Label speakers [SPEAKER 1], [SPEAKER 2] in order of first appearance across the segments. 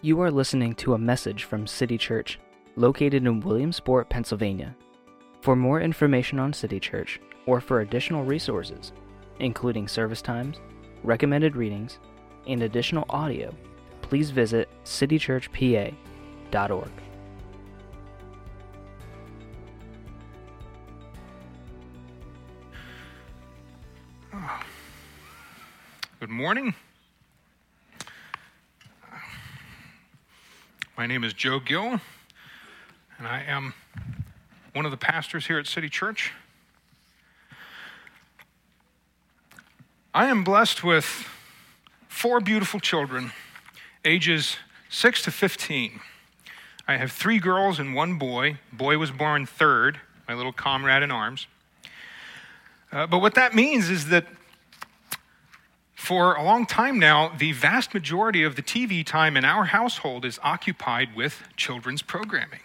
[SPEAKER 1] You are listening to a message from City Church, located in Williamsport, Pennsylvania. For more information on City Church, or for additional resources, including service times, recommended readings, and additional audio, please visit citychurchpa.org.
[SPEAKER 2] Good morning. My name is Joe Gill, and I am one of the pastors here at City Church. I am blessed with four beautiful children, ages 6 to 15. I have three girls and one boy. Boy was born third, my little comrade in arms. Uh, but what that means is that for a long time now, the vast majority of the TV time in our household is occupied with children's programming.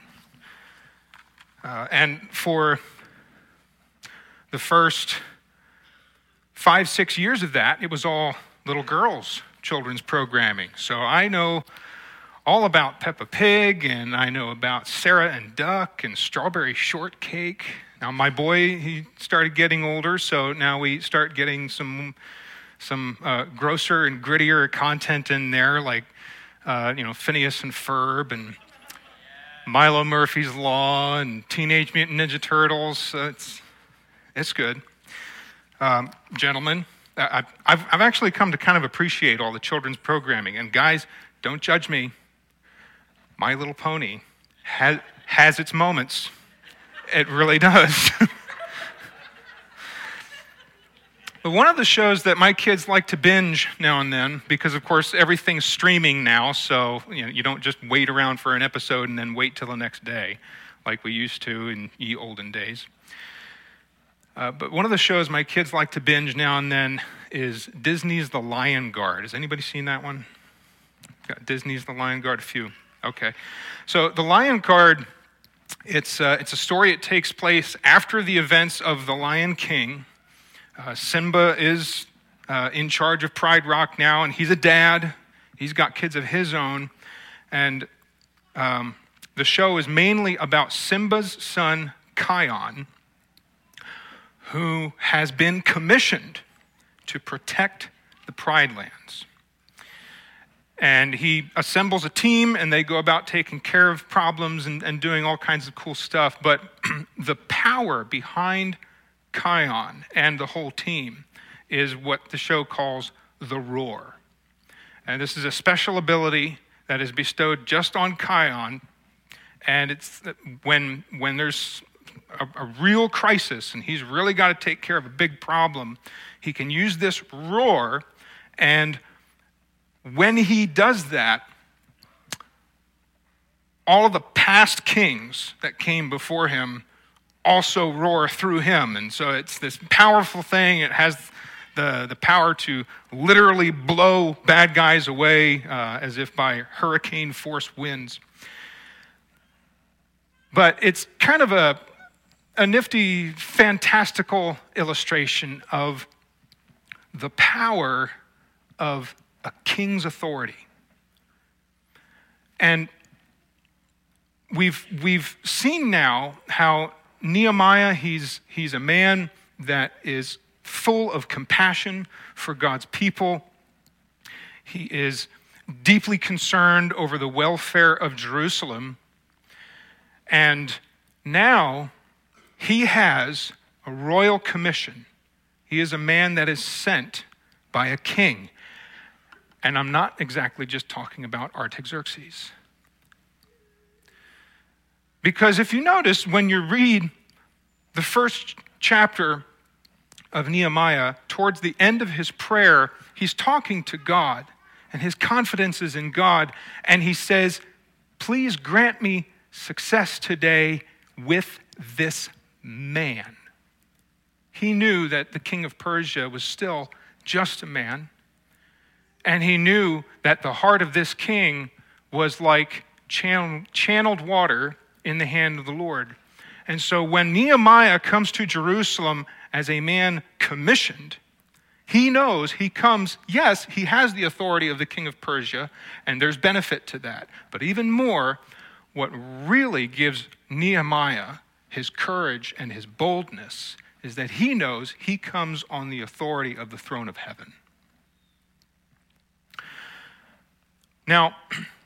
[SPEAKER 2] Uh, and for the first five, six years of that, it was all little girls' children's programming. So I know all about Peppa Pig, and I know about Sarah and Duck and Strawberry Shortcake. Now, my boy, he started getting older, so now we start getting some some uh, grosser and grittier content in there, like uh, you know Phineas and Ferb and Milo Murphy's Law and Teenage Mutant Ninja Turtles. Uh, it's it's good, um, gentlemen. I, I've, I've actually come to kind of appreciate all the children's programming. And guys, don't judge me. My Little Pony has, has its moments. It really does. But one of the shows that my kids like to binge now and then, because of course everything's streaming now, so you, know, you don't just wait around for an episode and then wait till the next day, like we used to in ye olden days. Uh, but one of the shows my kids like to binge now and then is Disney's The Lion Guard. Has anybody seen that one? Got Disney's The Lion Guard, a few. Okay. So The Lion Guard, it's, uh, it's a story. It takes place after the events of The Lion King uh, Simba is uh, in charge of Pride Rock now, and he's a dad. He's got kids of his own. And um, the show is mainly about Simba's son, Kion, who has been commissioned to protect the Pride Lands. And he assembles a team, and they go about taking care of problems and, and doing all kinds of cool stuff. But the power behind Kion and the whole team is what the show calls the roar. And this is a special ability that is bestowed just on Kion. And it's when, when there's a, a real crisis and he's really got to take care of a big problem, he can use this roar. And when he does that, all of the past kings that came before him also roar through him. And so it's this powerful thing. It has the, the power to literally blow bad guys away uh, as if by hurricane force winds. But it's kind of a, a nifty, fantastical illustration of the power of a king's authority. And we've, we've seen now how Nehemiah, he's, he's a man that is full of compassion for God's people. He is deeply concerned over the welfare of Jerusalem. And now he has a royal commission. He is a man that is sent by a king. And I'm not exactly just talking about Artaxerxes. Because if you notice, when you read the first chapter of Nehemiah, towards the end of his prayer, he's talking to God, and his confidence is in God, and he says, Please grant me success today with this man. He knew that the king of Persia was still just a man, and he knew that the heart of this king was like channeled water in the hand of the Lord. And so when Nehemiah comes to Jerusalem as a man commissioned, He knows he comes, yes, he has the authority of the king of Persia, and there's benefit to that. But even more, what really gives Nehemiah his courage and his boldness is that he knows he comes on the authority of the throne of heaven. Now,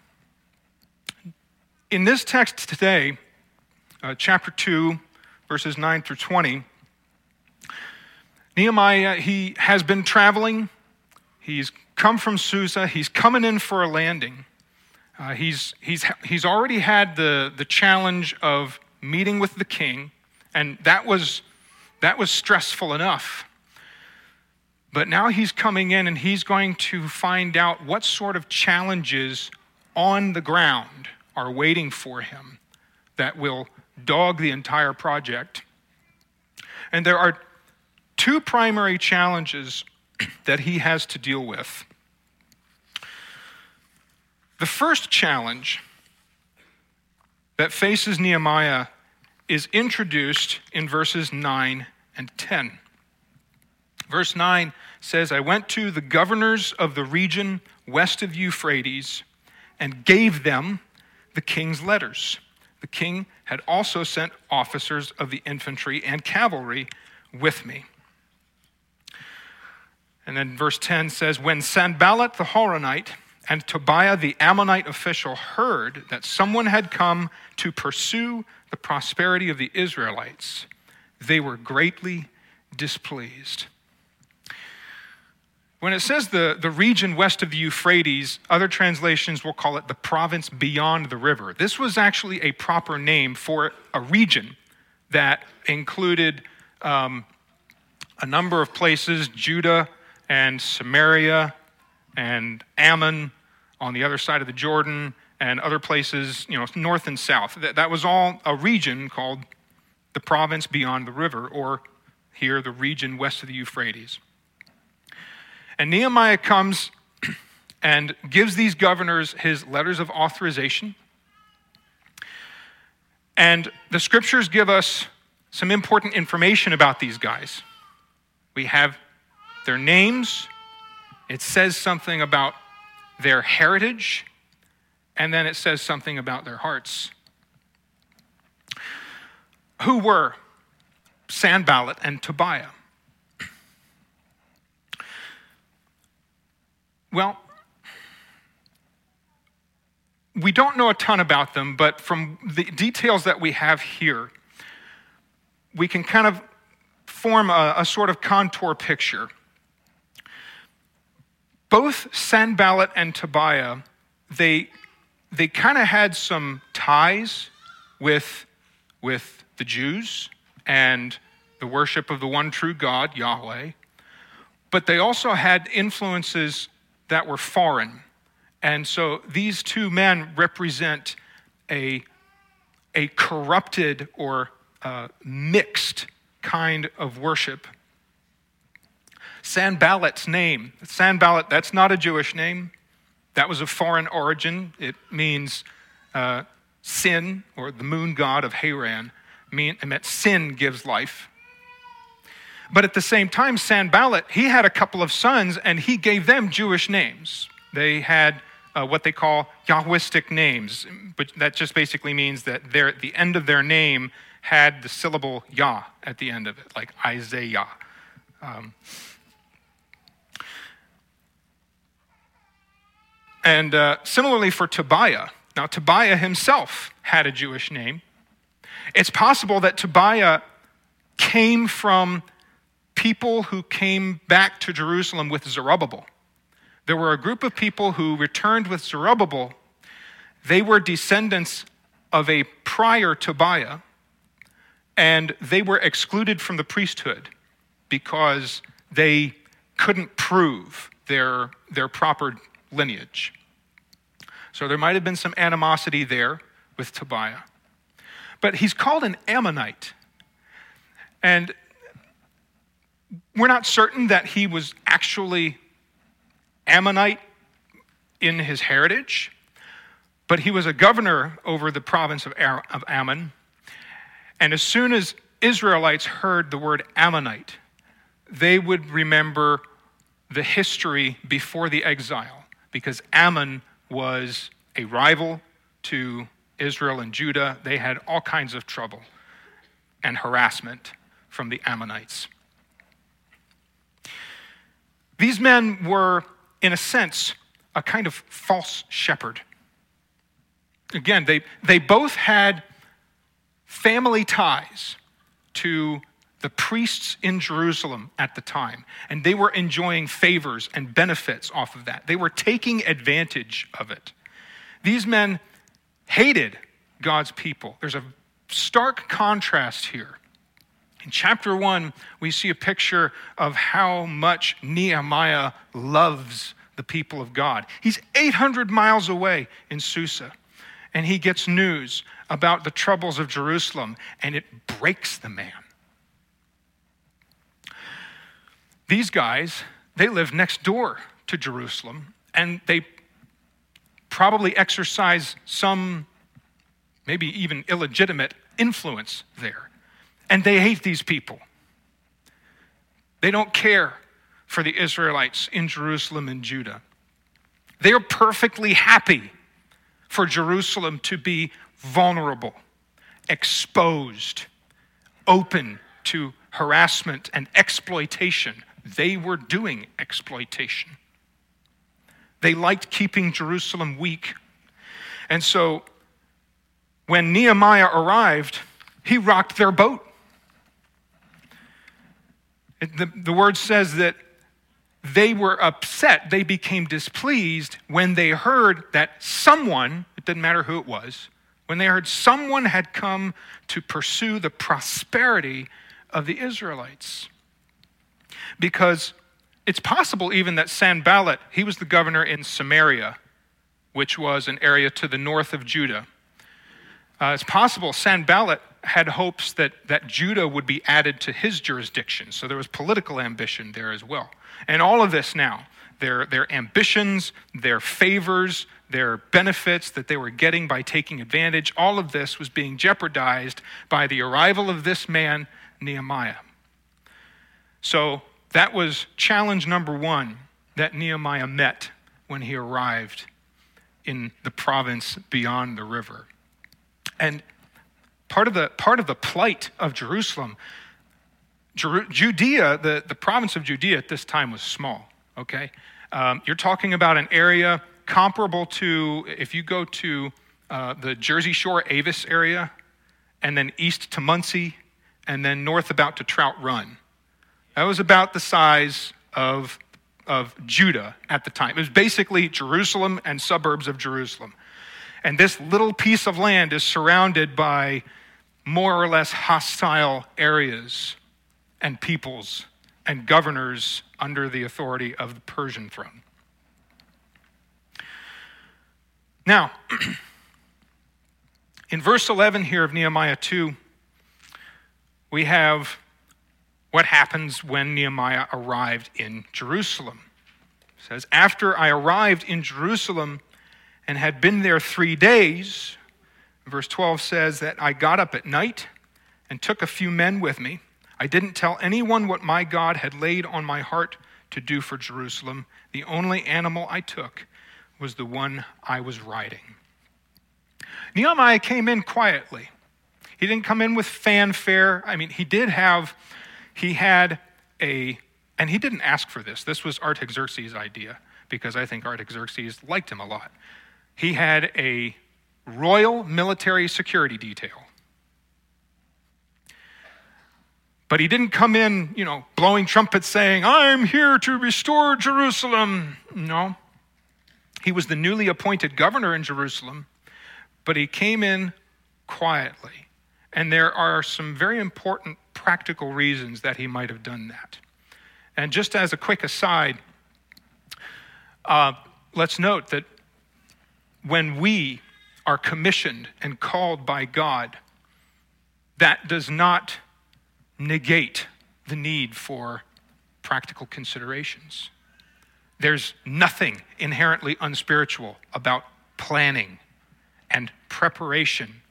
[SPEAKER 2] in this text today, uh, chapter 2, verses 9 through 20, Nehemiah, he has been traveling. He's come from Susa. He's coming in for a landing. Uh, he's, he's, he's already had the, the challenge of meeting with the king, and that was, that was stressful enough. But now he's coming in and he's going to find out what sort of challenges on the ground are waiting for him that will dog the entire project. And there are two primary challenges that he has to deal with. The first challenge that faces Nehemiah is introduced in verses 9 and 10. Verse 9 says, I went to the governors of the region west of Euphrates and gave them the king's letters. The king had also sent officers of the infantry and cavalry with me. And then verse 10 says, When Sanballat the Horonite and Tobiah the Ammonite official heard that someone had come to pursue the prosperity of the Israelites, they were greatly displeased. When it says the, the region west of the Euphrates, other translations will call it the province beyond the river. This was actually a proper name for a region that included um, a number of places Judah and Samaria and Ammon on the other side of the Jordan and other places, you know, north and south. That, that was all a region called the province beyond the river, or here, the region west of the Euphrates. And Nehemiah comes and gives these governors his letters of authorization. And the scriptures give us some important information about these guys. We have their names, it says something about their heritage, and then it says something about their hearts. Who were Sanballat and Tobiah? Well, we don't know a ton about them, but from the details that we have here, we can kind of form a, a sort of contour picture. Both Sanballat and Tobiah, they, they kind of had some ties with, with the Jews and the worship of the one true God, Yahweh, but they also had influences that were foreign. And so these two men represent a, a corrupted or uh, mixed kind of worship. Sanballat's name, Sanballat, that's not a Jewish name. That was of foreign origin. It means uh, sin, or the moon god of Haran. Mean, it meant sin gives life. But at the same time, Sanballat, he had a couple of sons and he gave them Jewish names. They had uh, what they call Yahwistic names, but that just basically means that the end of their name had the syllable Yah at the end of it, like Isaiah. Um, and uh, similarly for Tobiah. Now, Tobiah himself had a Jewish name. It's possible that Tobiah came from people who came back to Jerusalem with Zerubbabel. There were a group of people who returned with Zerubbabel. They were descendants of a prior Tobiah, and they were excluded from the priesthood because they couldn't prove their, their proper lineage. So there might have been some animosity there with Tobiah. But he's called an Ammonite. And we're not certain that he was actually Ammonite in his heritage, but he was a governor over the province of, of Ammon. And as soon as Israelites heard the word Ammonite, they would remember the history before the exile because Ammon was a rival to Israel and Judah. They had all kinds of trouble and harassment from the Ammonites. These men were, in a sense, a kind of false shepherd. Again, they, they both had family ties to the priests in Jerusalem at the time, and they were enjoying favors and benefits off of that. They were taking advantage of it. These men hated God's people. There's a stark contrast here. In chapter one, we see a picture of how much Nehemiah loves the people of God. He's 800 miles away in Susa, and he gets news about the troubles of Jerusalem, and it breaks the man. These guys, they live next door to Jerusalem, and they probably exercise some, maybe even illegitimate influence there. And they hate these people. They don't care for the Israelites in Jerusalem and Judah. They are perfectly happy for Jerusalem to be vulnerable, exposed, open to harassment and exploitation they were doing exploitation. They liked keeping Jerusalem weak. And so when Nehemiah arrived, he rocked their boat. The, the word says that they were upset, they became displeased when they heard that someone, it didn't matter who it was, when they heard someone had come to pursue the prosperity of the Israelites because it's possible even that Sanballat, he was the governor in Samaria, which was an area to the north of Judah. Uh, it's possible Sanballat had hopes that, that Judah would be added to his jurisdiction. So there was political ambition there as well. And all of this now, their, their ambitions, their favors, their benefits that they were getting by taking advantage, all of this was being jeopardized by the arrival of this man, Nehemiah. So that was challenge number one that Nehemiah met when he arrived in the province beyond the river. And part of the, part of the plight of Jerusalem, Jer- Judea, the, the province of Judea at this time was small, okay? Um, you're talking about an area comparable to, if you go to uh, the Jersey Shore Avis area, and then east to Muncy, and then north about to Trout Run. That was about the size of, of Judah at the time. It was basically Jerusalem and suburbs of Jerusalem. And this little piece of land is surrounded by more or less hostile areas and peoples and governors under the authority of the Persian throne. Now, in verse 11 here of Nehemiah 2, we have what happens when Nehemiah arrived in Jerusalem. It says, After I arrived in Jerusalem and had been there three days, verse 12 says that I got up at night and took a few men with me. I didn't tell anyone what my God had laid on my heart to do for Jerusalem. The only animal I took was the one I was riding. Nehemiah came in quietly. He didn't come in with fanfare. I mean, he did have he had a, and he didn't ask for this, this was Artaxerxes' idea, because I think Artaxerxes liked him a lot. He had a royal military security detail. But he didn't come in, you know, blowing trumpets saying, I'm here to restore Jerusalem. No. He was the newly appointed governor in Jerusalem, but he came in quietly. And there are some very important practical reasons that he might have done that. And just as a quick aside, uh, let's note that when we are commissioned and called by God, that does not negate the need for practical considerations. There's nothing inherently unspiritual about planning and preparation.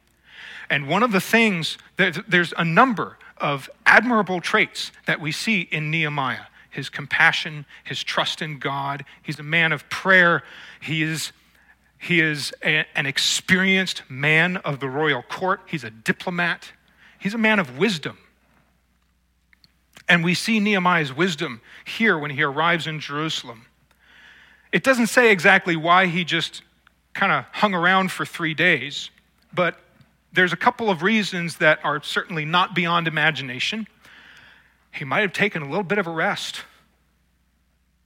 [SPEAKER 2] And one of the things, there's a number of admirable traits that we see in Nehemiah his compassion, his trust in God. He's a man of prayer. He is, he is a, an experienced man of the royal court. He's a diplomat. He's a man of wisdom. And we see Nehemiah's wisdom here when he arrives in Jerusalem. It doesn't say exactly why he just kind of hung around for three days, but there's a couple of reasons that are certainly not beyond imagination. He might have taken a little bit of a rest,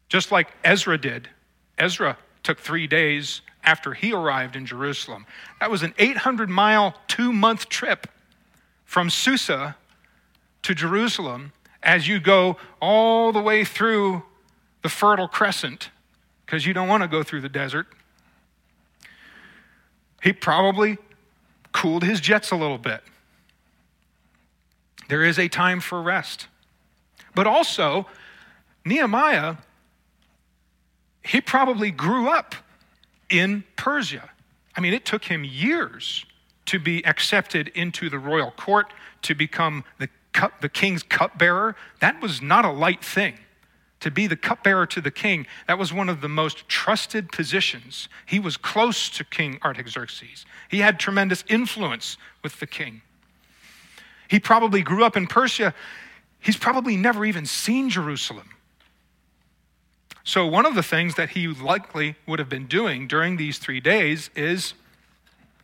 [SPEAKER 2] just like Ezra did. Ezra took three days after he arrived in Jerusalem. That was an 800 mile, two month trip from Susa to Jerusalem as you go all the way through the Fertile Crescent, because you don't want to go through the desert. He probably cooled his jets a little bit. There is a time for rest. But also, Nehemiah, he probably grew up in Persia. I mean, it took him years to be accepted into the royal court, to become the, cup, the king's cupbearer. That was not a light thing. To be the cupbearer to the king, that was one of the most trusted positions. He was close to King Artaxerxes. He had tremendous influence with the king. He probably grew up in Persia. He's probably never even seen Jerusalem. So, one of the things that he likely would have been doing during these three days is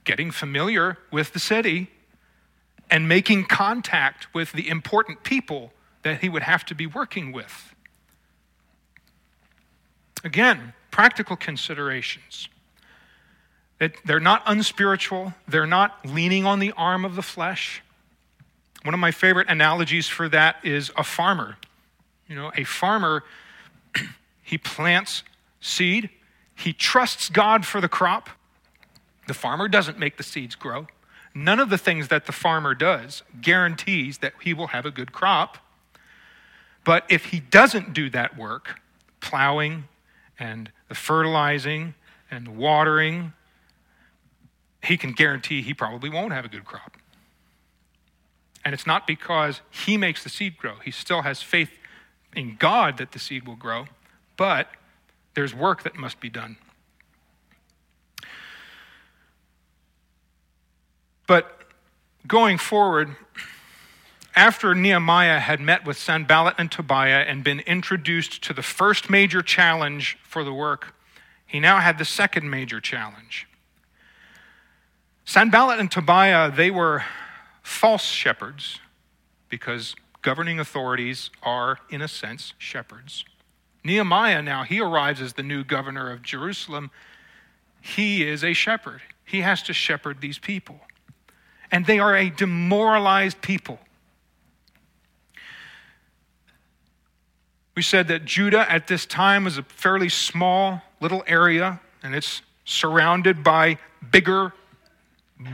[SPEAKER 2] getting familiar with the city and making contact with the important people that he would have to be working with. Again, practical considerations. It, they're not unspiritual, they're not leaning on the arm of the flesh. One of my favorite analogies for that is a farmer. You know, a farmer, he plants seed, he trusts God for the crop. The farmer doesn't make the seeds grow. None of the things that the farmer does guarantees that he will have a good crop. But if he doesn't do that work, plowing and the fertilizing and the watering, he can guarantee he probably won't have a good crop. And it's not because he makes the seed grow. He still has faith in God that the seed will grow, but there's work that must be done. But going forward, after Nehemiah had met with Sanballat and Tobiah and been introduced to the first major challenge for the work, he now had the second major challenge. Sanballat and Tobiah, they were false shepherds because governing authorities are, in a sense, shepherds. Nehemiah now, he arrives as the new governor of Jerusalem. He is a shepherd. He has to shepherd these people and they are a demoralized people. We said that Judah at this time was a fairly small little area, and it's surrounded by bigger,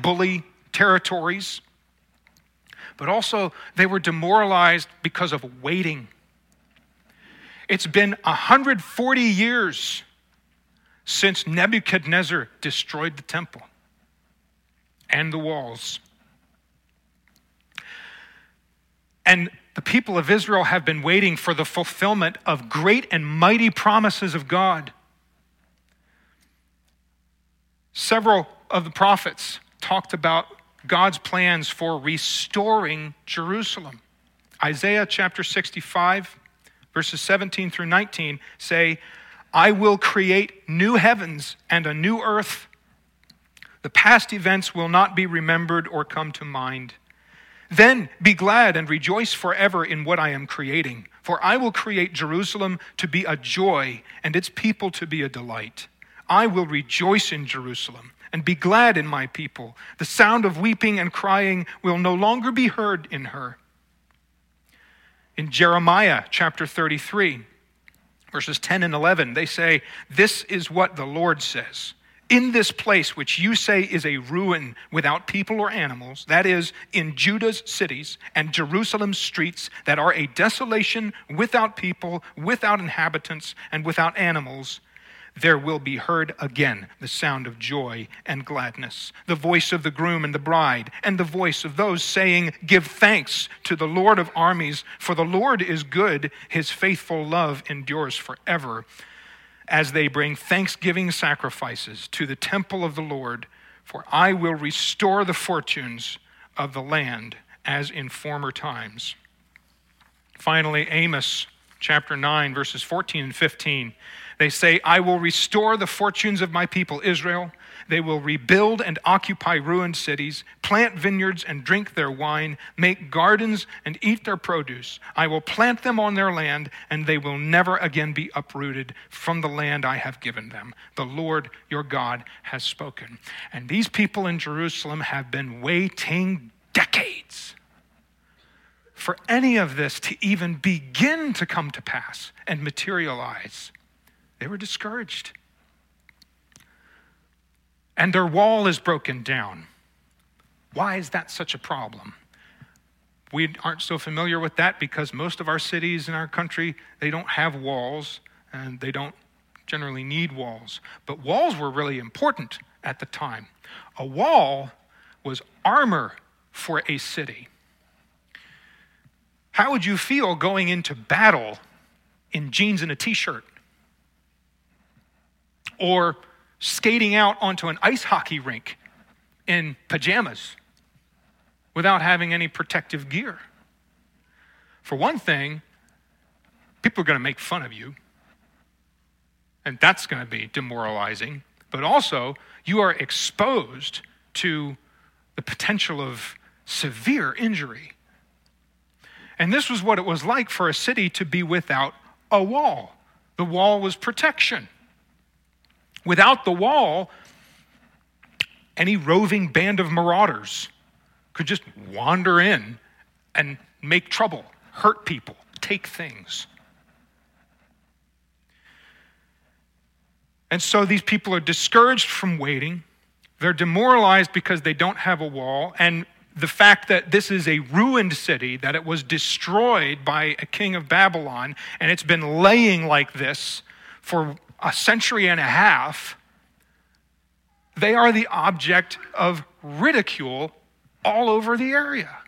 [SPEAKER 2] bully territories. But also, they were demoralized because of waiting. It's been 140 years since Nebuchadnezzar destroyed the temple and the walls. And the people of Israel have been waiting for the fulfillment of great and mighty promises of God. Several of the prophets talked about God's plans for restoring Jerusalem. Isaiah chapter 65, verses 17 through 19 say, I will create new heavens and a new earth the past events will not be remembered or come to mind. Then be glad and rejoice forever in what I am creating, for I will create Jerusalem to be a joy and its people to be a delight. I will rejoice in Jerusalem and be glad in my people. The sound of weeping and crying will no longer be heard in her. In Jeremiah chapter 33, verses 10 and 11, they say, This is what the Lord says. In this place which you say is a ruin without people or animals, that is, in Judah's cities and Jerusalem's streets that are a desolation without people, without inhabitants, and without animals, there will be heard again the sound of joy and gladness, the voice of the groom and the bride, and the voice of those saying, Give thanks to the Lord of armies, for the Lord is good, his faithful love endures forever. As they bring thanksgiving sacrifices to the temple of the Lord, for I will restore the fortunes of the land as in former times. Finally, Amos chapter 9, verses 14 and 15. They say, I will restore the fortunes of my people Israel. They will rebuild and occupy ruined cities, plant vineyards and drink their wine, make gardens and eat their produce. I will plant them on their land, and they will never again be uprooted from the land I have given them. The Lord your God has spoken. And these people in Jerusalem have been waiting decades for any of this to even begin to come to pass and materialize. They were discouraged. And their wall is broken down. Why is that such a problem? We aren't so familiar with that because most of our cities in our country, they don't have walls and they don't generally need walls. But walls were really important at the time. A wall was armor for a city. How would you feel going into battle in jeans and a t shirt? Or skating out onto an ice hockey rink in pajamas without having any protective gear? For one thing, people are going to make fun of you, and that's going to be demoralizing. But also, you are exposed to the potential of severe injury and this was what it was like for a city to be without a wall. The wall was protection. Without the wall, any roving band of marauders could just wander in and make trouble, hurt people, take things. And so these people are discouraged from waiting. They're demoralized because they don't have a wall. And the fact that this is a ruined city, that it was destroyed by a king of Babylon, and it's been laying like this for a century and a half, they are the object of ridicule all over the area.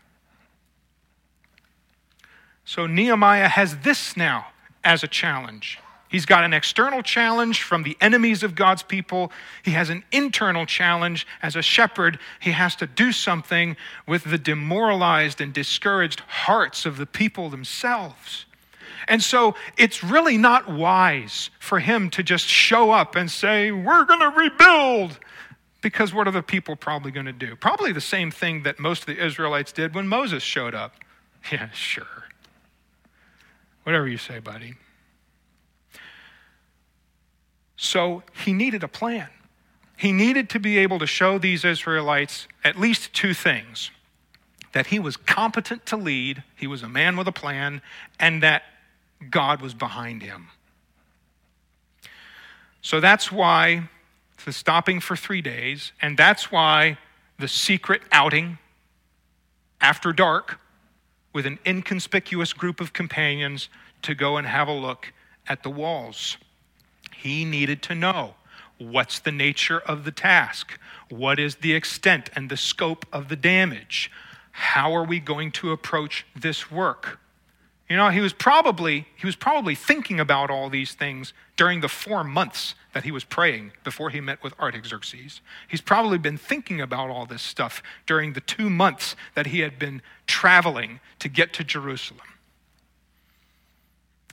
[SPEAKER 2] So Nehemiah has this now as a challenge. He's got an external challenge from the enemies of God's people. He has an internal challenge as a shepherd. He has to do something with the demoralized and discouraged hearts of the people themselves. And so it's really not wise for him to just show up and say, We're going to rebuild. Because what are the people probably going to do? Probably the same thing that most of the Israelites did when Moses showed up. Yeah, sure. Whatever you say, buddy. So he needed a plan. He needed to be able to show these Israelites at least two things that he was competent to lead, he was a man with a plan, and that God was behind him. So that's why the stopping for three days, and that's why the secret outing after dark with an inconspicuous group of companions to go and have a look at the walls. He needed to know what's the nature of the task? What is the extent and the scope of the damage? How are we going to approach this work? You know, he was probably he was probably thinking about all these things during the 4 months that he was praying before he met with Artaxerxes. He's probably been thinking about all this stuff during the 2 months that he had been traveling to get to Jerusalem.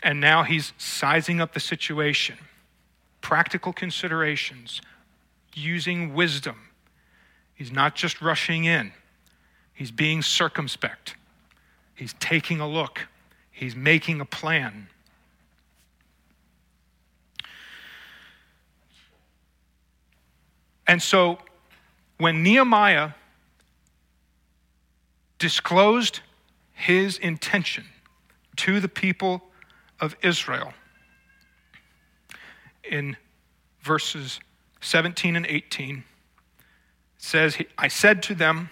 [SPEAKER 2] And now he's sizing up the situation practical considerations, using wisdom. He's not just rushing in, he's being circumspect. He's taking a look, he's making a plan. And so when Nehemiah disclosed his intention to the people of Israel, in verses 17 and 18. It says, I said to them,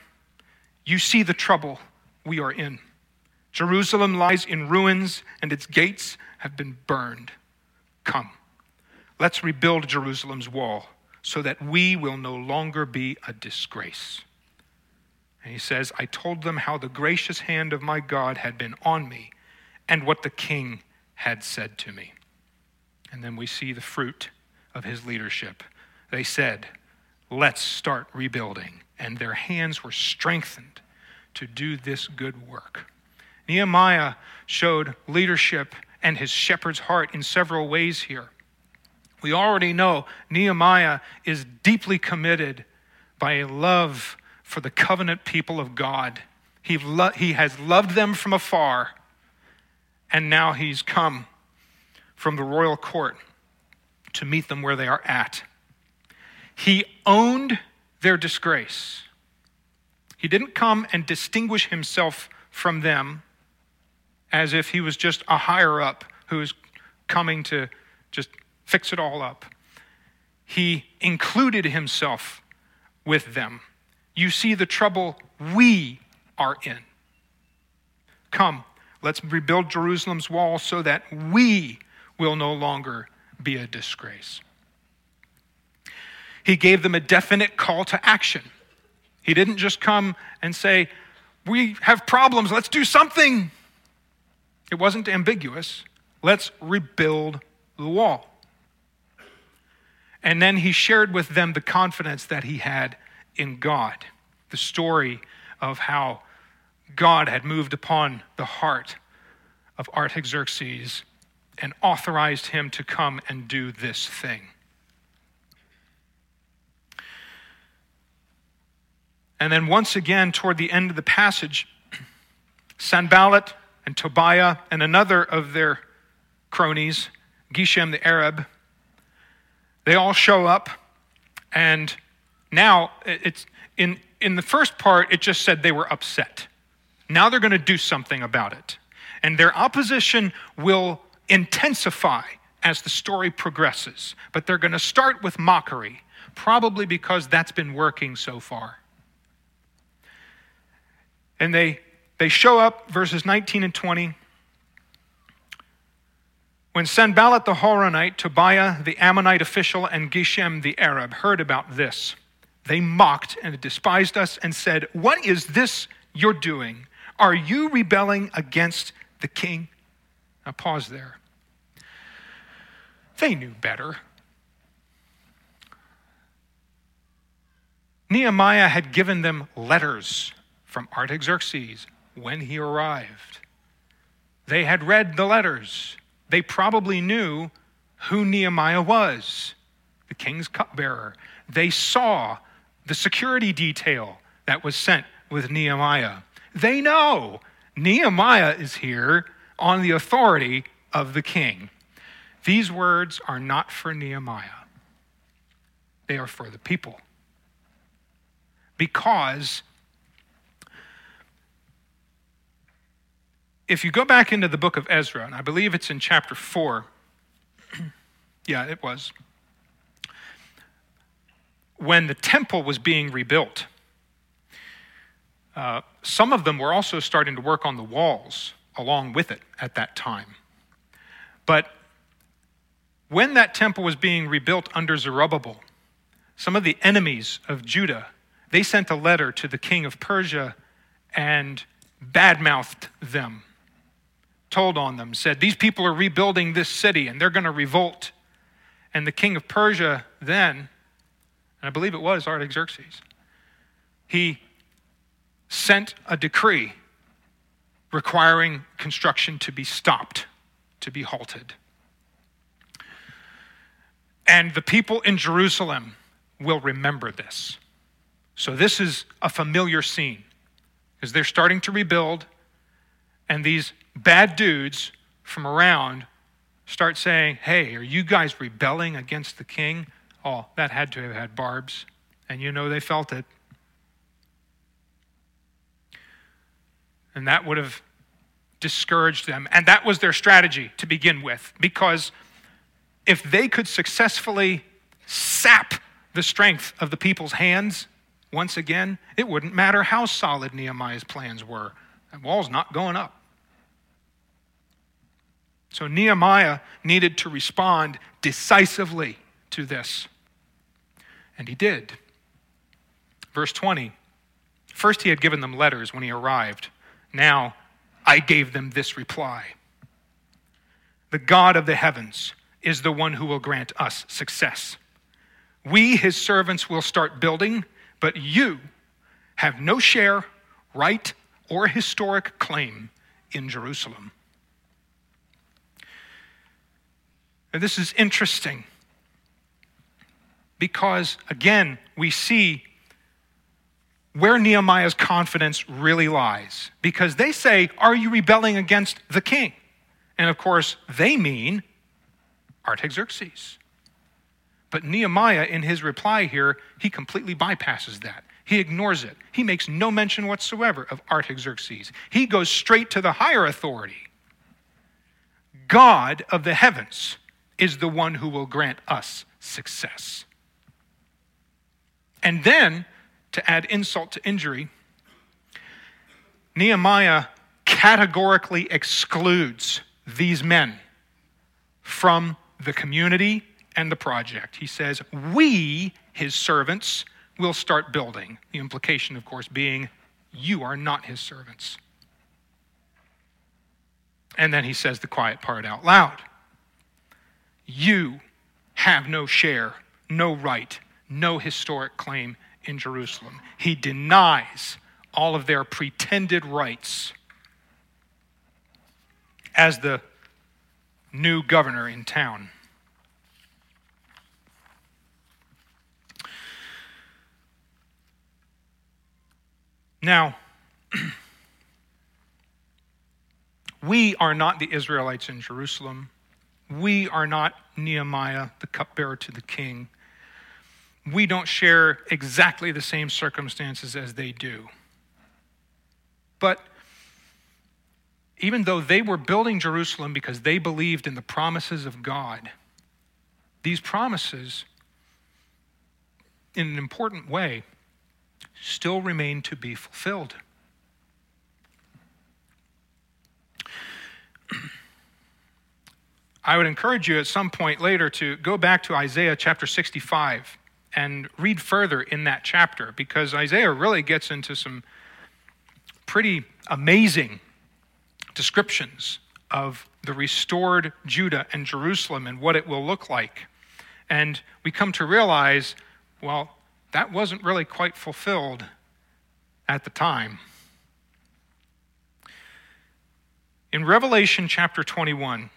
[SPEAKER 2] You see the trouble we are in. Jerusalem lies in ruins, and its gates have been burned. Come, let's rebuild Jerusalem's wall so that we will no longer be a disgrace. And he says, I told them how the gracious hand of my God had been on me and what the king had said to me. And then we see the fruit of his leadership. They said, Let's start rebuilding. And their hands were strengthened to do this good work. Nehemiah showed leadership and his shepherd's heart in several ways here. We already know Nehemiah is deeply committed by a love for the covenant people of God. He, lo- he has loved them from afar, and now he's come from the royal court to meet them where they are at. He owned their disgrace. He didn't come and distinguish himself from them as if he was just a higher up who was coming to just fix it all up. He included himself with them. You see the trouble we are in. Come, let's rebuild Jerusalem's wall so that we will no longer be a disgrace. He gave them a definite call to action. He didn't just come and say, We have problems, let's do something. It wasn't ambiguous. Let's rebuild the wall. And then he shared with them the confidence that he had in God, the story of how God had moved upon the heart of Artaxerxes and authorized him to come and do this thing. And then, once again, toward the end of the passage, Sanballat and Tobiah and another of their cronies, Geshem the Arab, they all show up, and now it's in, in the first part, it just said they were upset. Now they're going to do something about it. And their opposition will intensify as the story progresses. But they're going to start with mockery, probably because that's been working so far. And they, they show up, verses 19 and 20. When Sanballat the Horonite, Tobiah the Ammonite official, and Geshem the Arab heard about this, they mocked and despised us and said, What is this you're doing? Are you rebelling against the king? Now, pause there. They knew better. Nehemiah had given them letters from Artaxerxes when he arrived. They had read the letters they probably knew who Nehemiah was the king's cupbearer. They saw the security detail that was sent with Nehemiah. They know Nehemiah is here on the authority of the king. These words are not for Nehemiah, they are for the people. Because if you go back into the book of Ezra, and I believe it's in chapter 4, yeah, it was, when the temple was being rebuilt, uh, some of them were also starting to work on the walls along with it at that time. But when that temple was being rebuilt under Zerubbabel, some of the enemies of Judah, they sent a letter to the king of Persia and badmouthed them told on them, said, These people are rebuilding this city and they're going to revolt. And the king of Persia then, and I believe it was Artaxerxes, he sent a decree requiring construction to be stopped, to be halted. And the people in Jerusalem will remember this. So, this is a familiar scene because they're starting to rebuild, and these bad dudes from around start saying, Hey, are you guys rebelling against the king? Oh, that had to have had barbs. And you know they felt it. And that would have discouraged them. And that was their strategy to begin with. Because if they could successfully sap the strength of the people's hands once again, it wouldn't matter how solid Nehemiah's plans were. That wall's not going up. So Nehemiah needed to respond decisively to this. And he did. Verse 20 First, he had given them letters when he arrived. Now, I gave them this reply The God of the heavens is the one who will grant us success. We, his servants, will start building, but you have no share, right, or historic claim in Jerusalem. And this is interesting because, again, we see where Nehemiah's confidence really lies. Because they say, Are you rebelling against the king? And of course, they mean Artaxerxes. But Nehemiah, in his reply here, he completely bypasses that. He ignores it. He makes no mention whatsoever of Artaxerxes. He goes straight to the higher authority. God of the heavens is the one who will grant us success. And then, to add insult to injury, Nehemiah categorically excludes these men from the community and the project. He says, We, his servants, will start building. The implication, of course, being, You are not his servants. And then he says the quiet part out loud You have no share, no right, no historic claim in Jerusalem. He denies all of their pretended rights as the new governor in town. Now, we are not the Israelites in Jerusalem. We are not Nehemiah, the cupbearer to the king. We don't share exactly the same circumstances as they do. But even though they were building Jerusalem because they believed in the promises of God, these promises, in an important way, still remain to be fulfilled. I would encourage you at some point later to go back to Isaiah chapter 65 and read further in that chapter because Isaiah really gets into some pretty amazing descriptions of the restored Judah and Jerusalem and what it will look like. And we come to realize, well, that wasn't really quite fulfilled at the time. In Revelation chapter 21,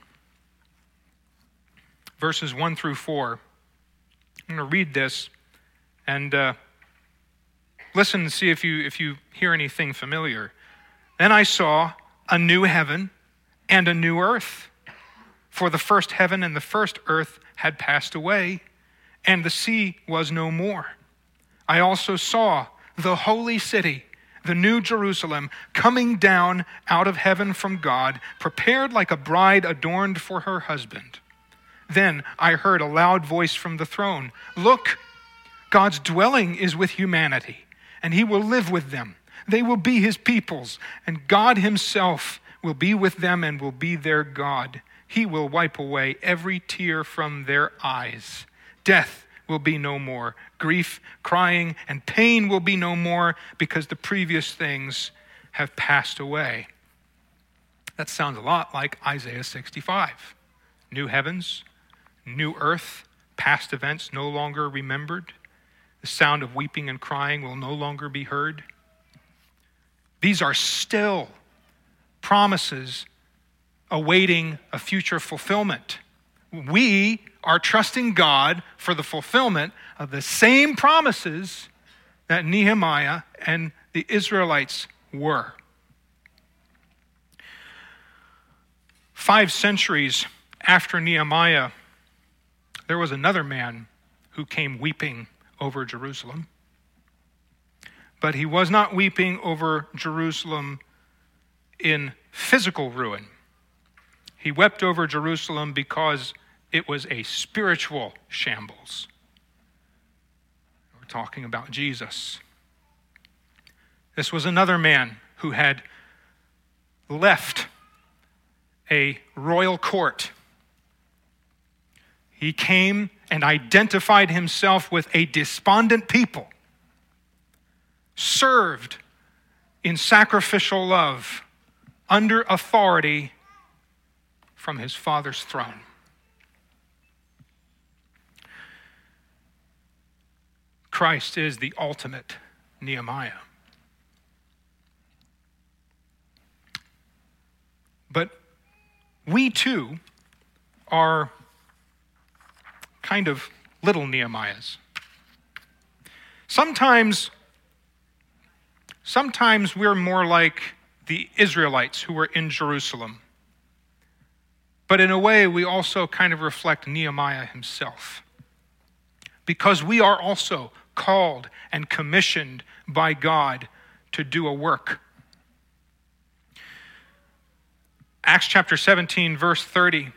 [SPEAKER 2] verses 1 through 4, I'm going to read this and uh, listen and see if you, if you hear anything familiar. Then I saw a new heaven and a new earth. For the first heaven and the first earth had passed away, and the sea was no more. I also saw the holy city, the new Jerusalem, coming down out of heaven from God, prepared like a bride adorned for her husband. Then I heard a loud voice from the throne Look, God's dwelling is with humanity, and he will live with them. They will be his peoples, and God himself will be with them and will be their God. He will wipe away every tear from their eyes. Death will be no more. Grief, crying, and pain will be no more because the previous things have passed away. That sounds a lot like Isaiah 65. New heavens, new earth, past events no longer remembered. The sound of weeping and crying will no longer be heard. These are still promises awaiting a future fulfillment. We are trusting God for the fulfillment of the same promises that Nehemiah and the Israelites were. Five centuries after Nehemiah, there was another man who came weeping over Jerusalem. But he was not weeping over Jerusalem in physical ruin. He wept over Jerusalem because it was a spiritual shambles. We're talking about Jesus. This was another man who had left a royal court. He came and identified himself with a despondent people, served in sacrificial love under authority from his Father's throne. Christ is the ultimate Nehemiah. But we too are kind of little Nehemiahs. Sometimes, sometimes we're more like the Israelites who were in Jerusalem. But in a way, we also kind of reflect Nehemiah himself. Because we are also called and commissioned by God to do a work. Acts chapter 17, verse 30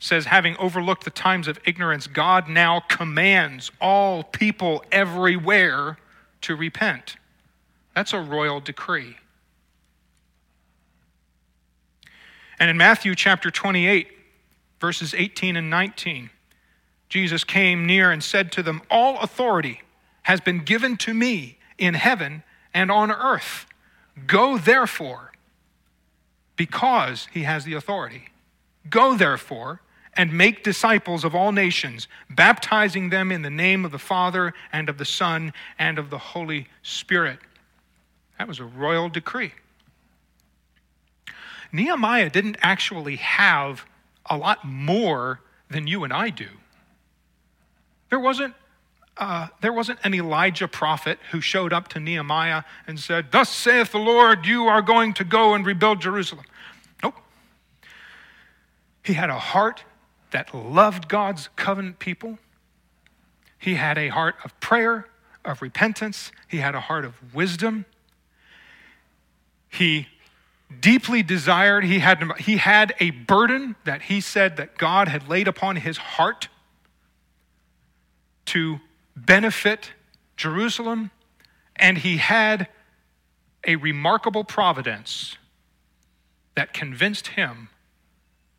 [SPEAKER 2] says, Having overlooked the times of ignorance, God now commands all people everywhere to repent. That's a royal decree. And in Matthew chapter 28, verses 18 and 19, Jesus came near and said to them, All authority has been given to me in heaven and on earth. Go therefore, because he has the authority. Go therefore and make disciples of all nations, baptizing them in the name of the Father and of the Son and of the Holy Spirit. That was a royal decree. Nehemiah didn't actually have a lot more than you and I do. There wasn't, uh, there wasn't an Elijah prophet who showed up to Nehemiah and said, Thus saith the Lord, you are going to go and rebuild Jerusalem. Nope. He had a heart that loved God's covenant people. He had a heart of prayer, of repentance. He had a heart of wisdom. He deeply desired, he had, he had a burden that he said that God had laid upon his heart to benefit Jerusalem, and he had a remarkable providence that convinced him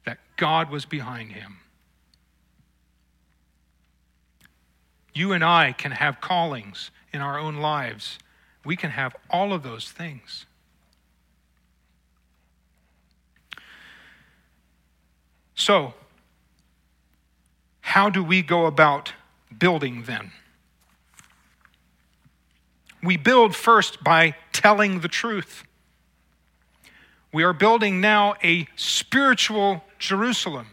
[SPEAKER 2] that God was behind him. You and I can have callings in our own lives. We can have all of those things. So, how do we go about building then? We build first by telling the truth. We are building now a spiritual Jerusalem,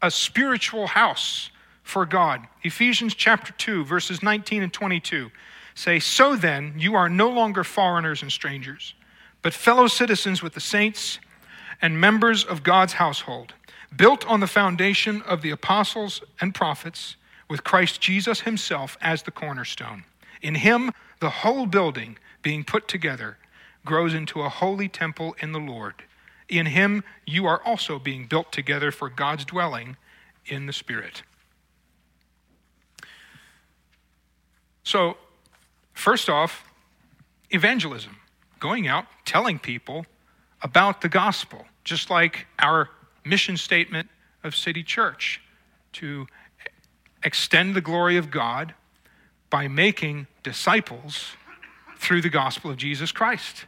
[SPEAKER 2] a spiritual house for God. Ephesians chapter 2, verses 19 and 22 say, So then, you are no longer foreigners and strangers, but fellow citizens with the saints and members of God's household built on the foundation of the apostles and prophets, with Christ Jesus himself as the cornerstone. In him, the whole building, being put together, grows into a holy temple in the Lord. In him, you are also being built together for God's dwelling in the Spirit. So, first off, evangelism, going out, telling people about the gospel, just like our mission statement of City Church to extend the glory of God by making disciples through the gospel of Jesus Christ.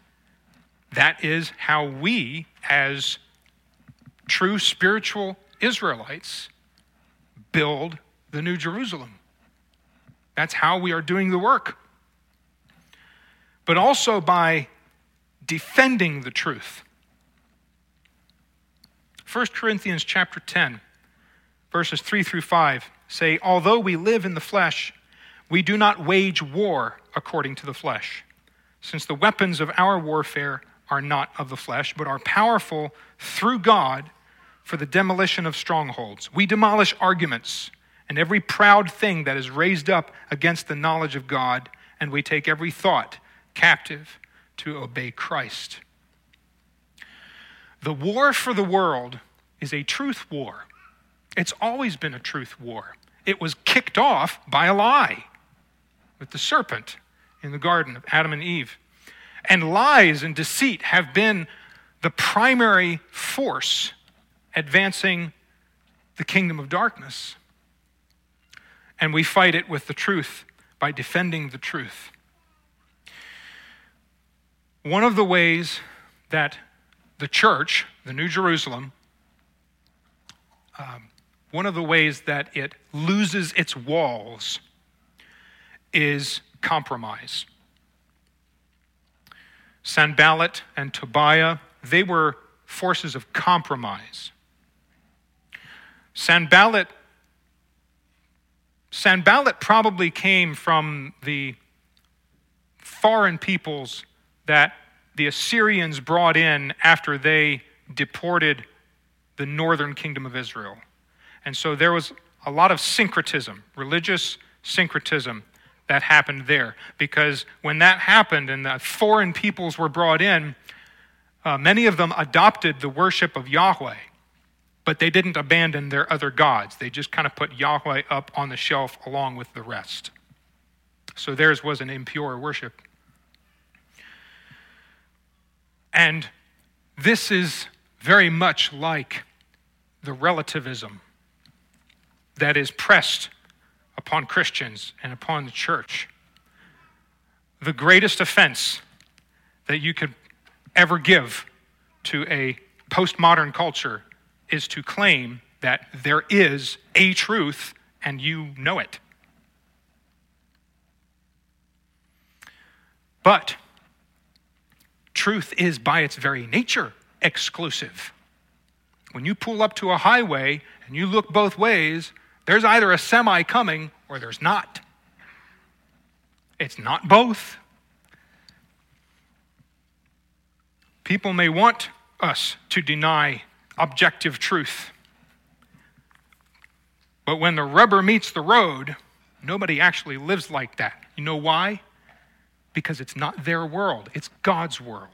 [SPEAKER 2] That is how we, as true spiritual Israelites, build the New Jerusalem. That's how we are doing the work. But also by defending the truth. 1 Corinthians chapter 10, verses 3 through 5 say, Although we live in the flesh, we do not wage war according to the flesh, since the weapons of our warfare are not of the flesh, but are powerful through God for the demolition of strongholds. We demolish arguments and every proud thing that is raised up against the knowledge of God, and we take every thought captive to obey Christ. The war for the world is a truth war. It's always been a truth war. It was kicked off by a lie with the serpent in the garden of Adam and Eve. And lies and deceit have been the primary force advancing the kingdom of darkness. And we fight it with the truth by defending the truth. One of the ways that the church, the New Jerusalem, um, one of the ways that it loses its walls is compromise. Sanballat and Tobiah, they were forces of compromise. Sanballat, Sanballat probably came from the foreign peoples that the Assyrians brought in after they deported the northern kingdom of Israel. And so there was a lot of syncretism, religious syncretism that happened there. Because when that happened and the foreign peoples were brought in, uh, many of them adopted the worship of Yahweh, but they didn't abandon their other gods. They just kind of put Yahweh up on the shelf along with the rest. So theirs was an impure worship. And this is very much like the relativism that is pressed upon Christians and upon the church. The greatest offense that you could ever give to a postmodern culture is to claim that there is a truth and you know it. But truth is, by its very nature, exclusive. When you pull up to a highway and you look both ways, there's either a semi coming or there's not. It's not both. People may want us to deny objective truth. But when the rubber meets the road, nobody actually lives like that. You know why? Because it's not their world, it's God's world.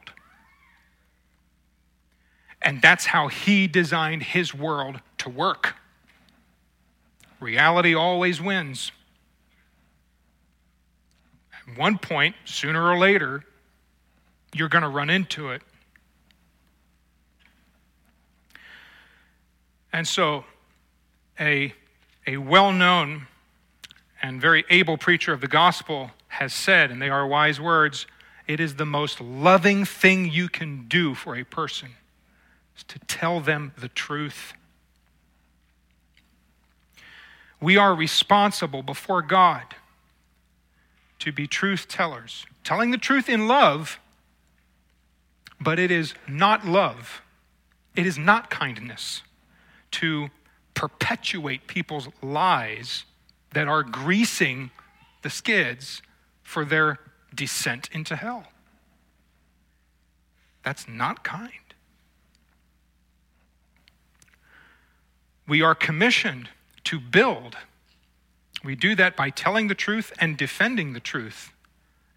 [SPEAKER 2] And that's how He designed His world to work. Reality always wins. At one point, sooner or later, you're going to run into it. And so, a, a well known and very able preacher of the gospel has said, and they are wise words, it is the most loving thing you can do for a person is to tell them the truth we are responsible before God to be truth tellers, telling the truth in love, but it is not love, it is not kindness to perpetuate people's lies that are greasing the skids for their descent into hell. That's not kind. We are commissioned to build. We do that by telling the truth and defending the truth.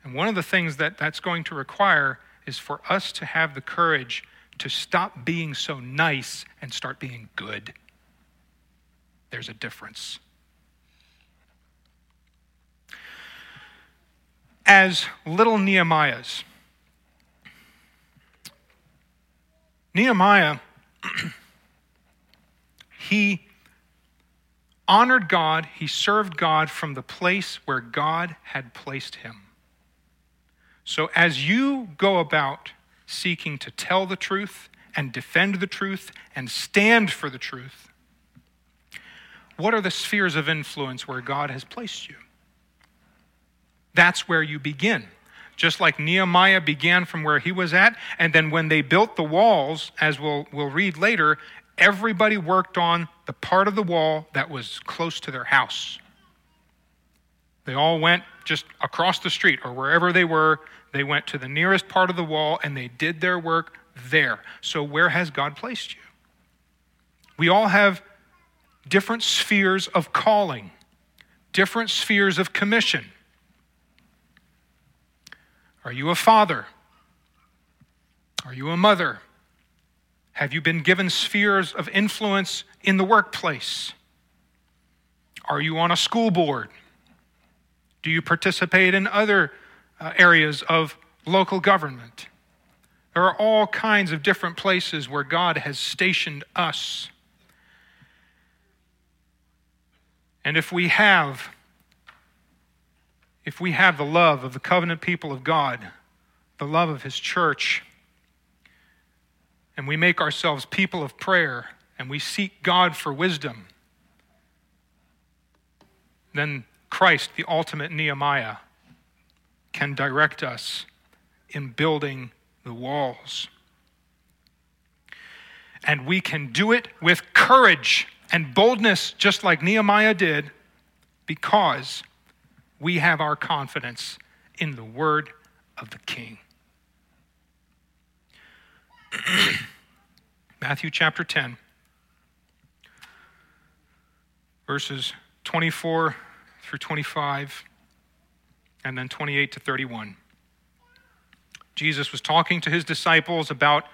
[SPEAKER 2] And one of the things that that's going to require is for us to have the courage to stop being so nice and start being good. There's a difference. As little Nehemiahs, Nehemiah, he honored God, he served God from the place where God had placed him. So as you go about seeking to tell the truth and defend the truth and stand for the truth, what are the spheres of influence where God has placed you? That's where you begin. Just like Nehemiah began from where he was at, and then when they built the walls, as we'll, we'll read later, everybody worked on the part of the wall that was close to their house. They all went just across the street or wherever they were. They went to the nearest part of the wall and they did their work there. So, where has God placed you? We all have different spheres of calling, different spheres of commission. Are you a father? Are you a mother? Have you been given spheres of influence in the workplace? Are you on a school board? Do you participate in other uh, areas of local government? There are all kinds of different places where God has stationed us. And if we have if we have the love of the covenant people of God, the love of his church, and we make ourselves people of prayer and we seek God for wisdom, then Christ, the ultimate Nehemiah, can direct us in building the walls. And we can do it with courage and boldness, just like Nehemiah did, because we have our confidence in the word of the King. Matthew chapter 10, verses 24 through 25, and then 28 to 31. Jesus was talking to his disciples about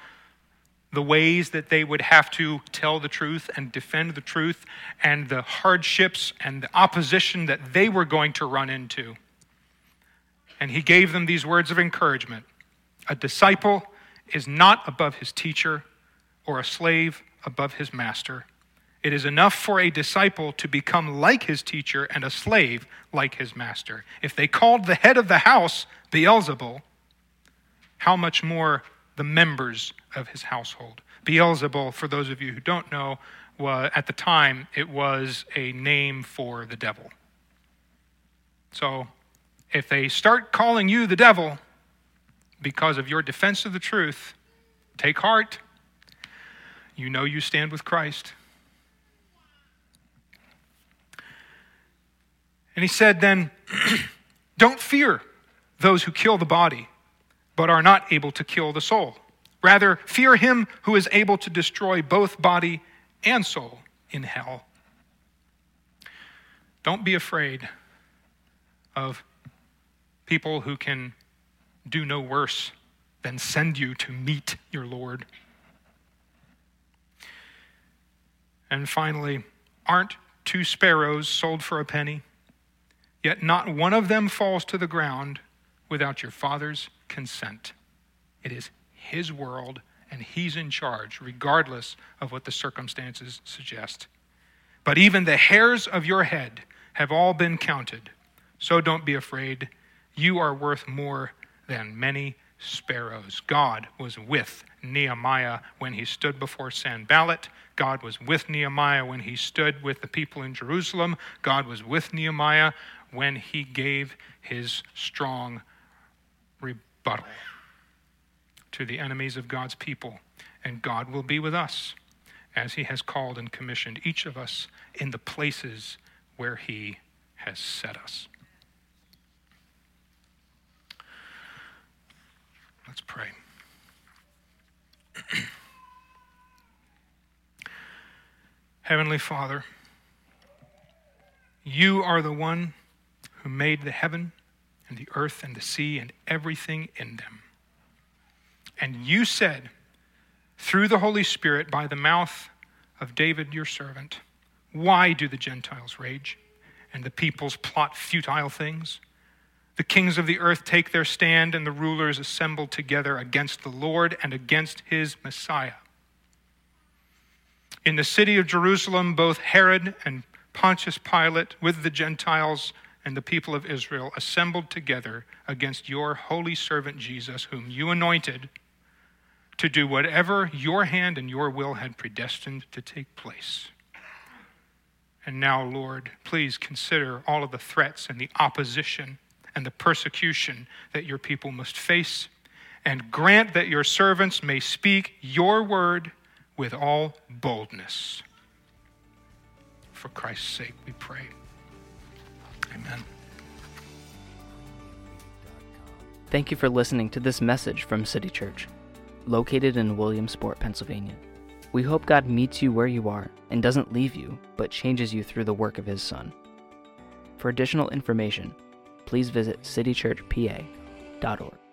[SPEAKER 2] the ways that they would have to tell the truth and defend the truth and the hardships and the opposition that they were going to run into. And he gave them these words of encouragement A disciple is not above his teacher, or a slave above his master. It is enough for a disciple to become like his teacher and a slave like his master. If they called the head of the house Beelzebul, how much more the members of his household. Beelzebul, for those of you who don't know, was, at the time, it was a name for the devil. So if they start calling you the devil because of your defense of the truth, take heart. You know you stand with Christ. And he said, then, don't fear those who kill the body but are not able to kill the soul. Rather, fear him who is able to destroy both body and soul in hell. Don't be afraid of people who can do no worse than send you to meet your Lord. And finally, aren't two sparrows sold for a penny? Yet not one of them falls to the ground without your Father's consent. It is His world, and He's in charge, regardless of what the circumstances suggest. But even the hairs of your head have all been counted. So don't be afraid. You are worth more than many sparrows. God was with Nehemiah when he stood before Sanballat. God was with Nehemiah when he stood with the people in Jerusalem. God was with Nehemiah when he gave his strong rebuttal to the enemies of God's people. And God will be with us as He has called and commissioned each of us in the places where He has set us. Let's pray. Heavenly Father, you are the one who made the heaven and the earth and the sea and everything in them. And you said, through the Holy Spirit, by the mouth of David your servant, Why do the Gentiles rage and the peoples plot futile things? The kings of the earth take their stand, and the rulers assemble together against the Lord and against his Messiah. In the city of Jerusalem, both Herod and Pontius Pilate, with the Gentiles, and the people of Israel assembled together against your holy servant Jesus, whom you anointed to do whatever your hand and your will had predestined to take place. And now, Lord, please consider all of the threats and the opposition and the persecution that your people must face, and grant that your servants may speak your word with all boldness. For Christ's sake, we pray. Amen.
[SPEAKER 1] Thank you for listening to this message from City Church, located in Williamsport, Pennsylvania. We hope God meets you where you are and doesn't leave you, but changes you through the work of His Son. For additional information, please visit citychurchpa.org.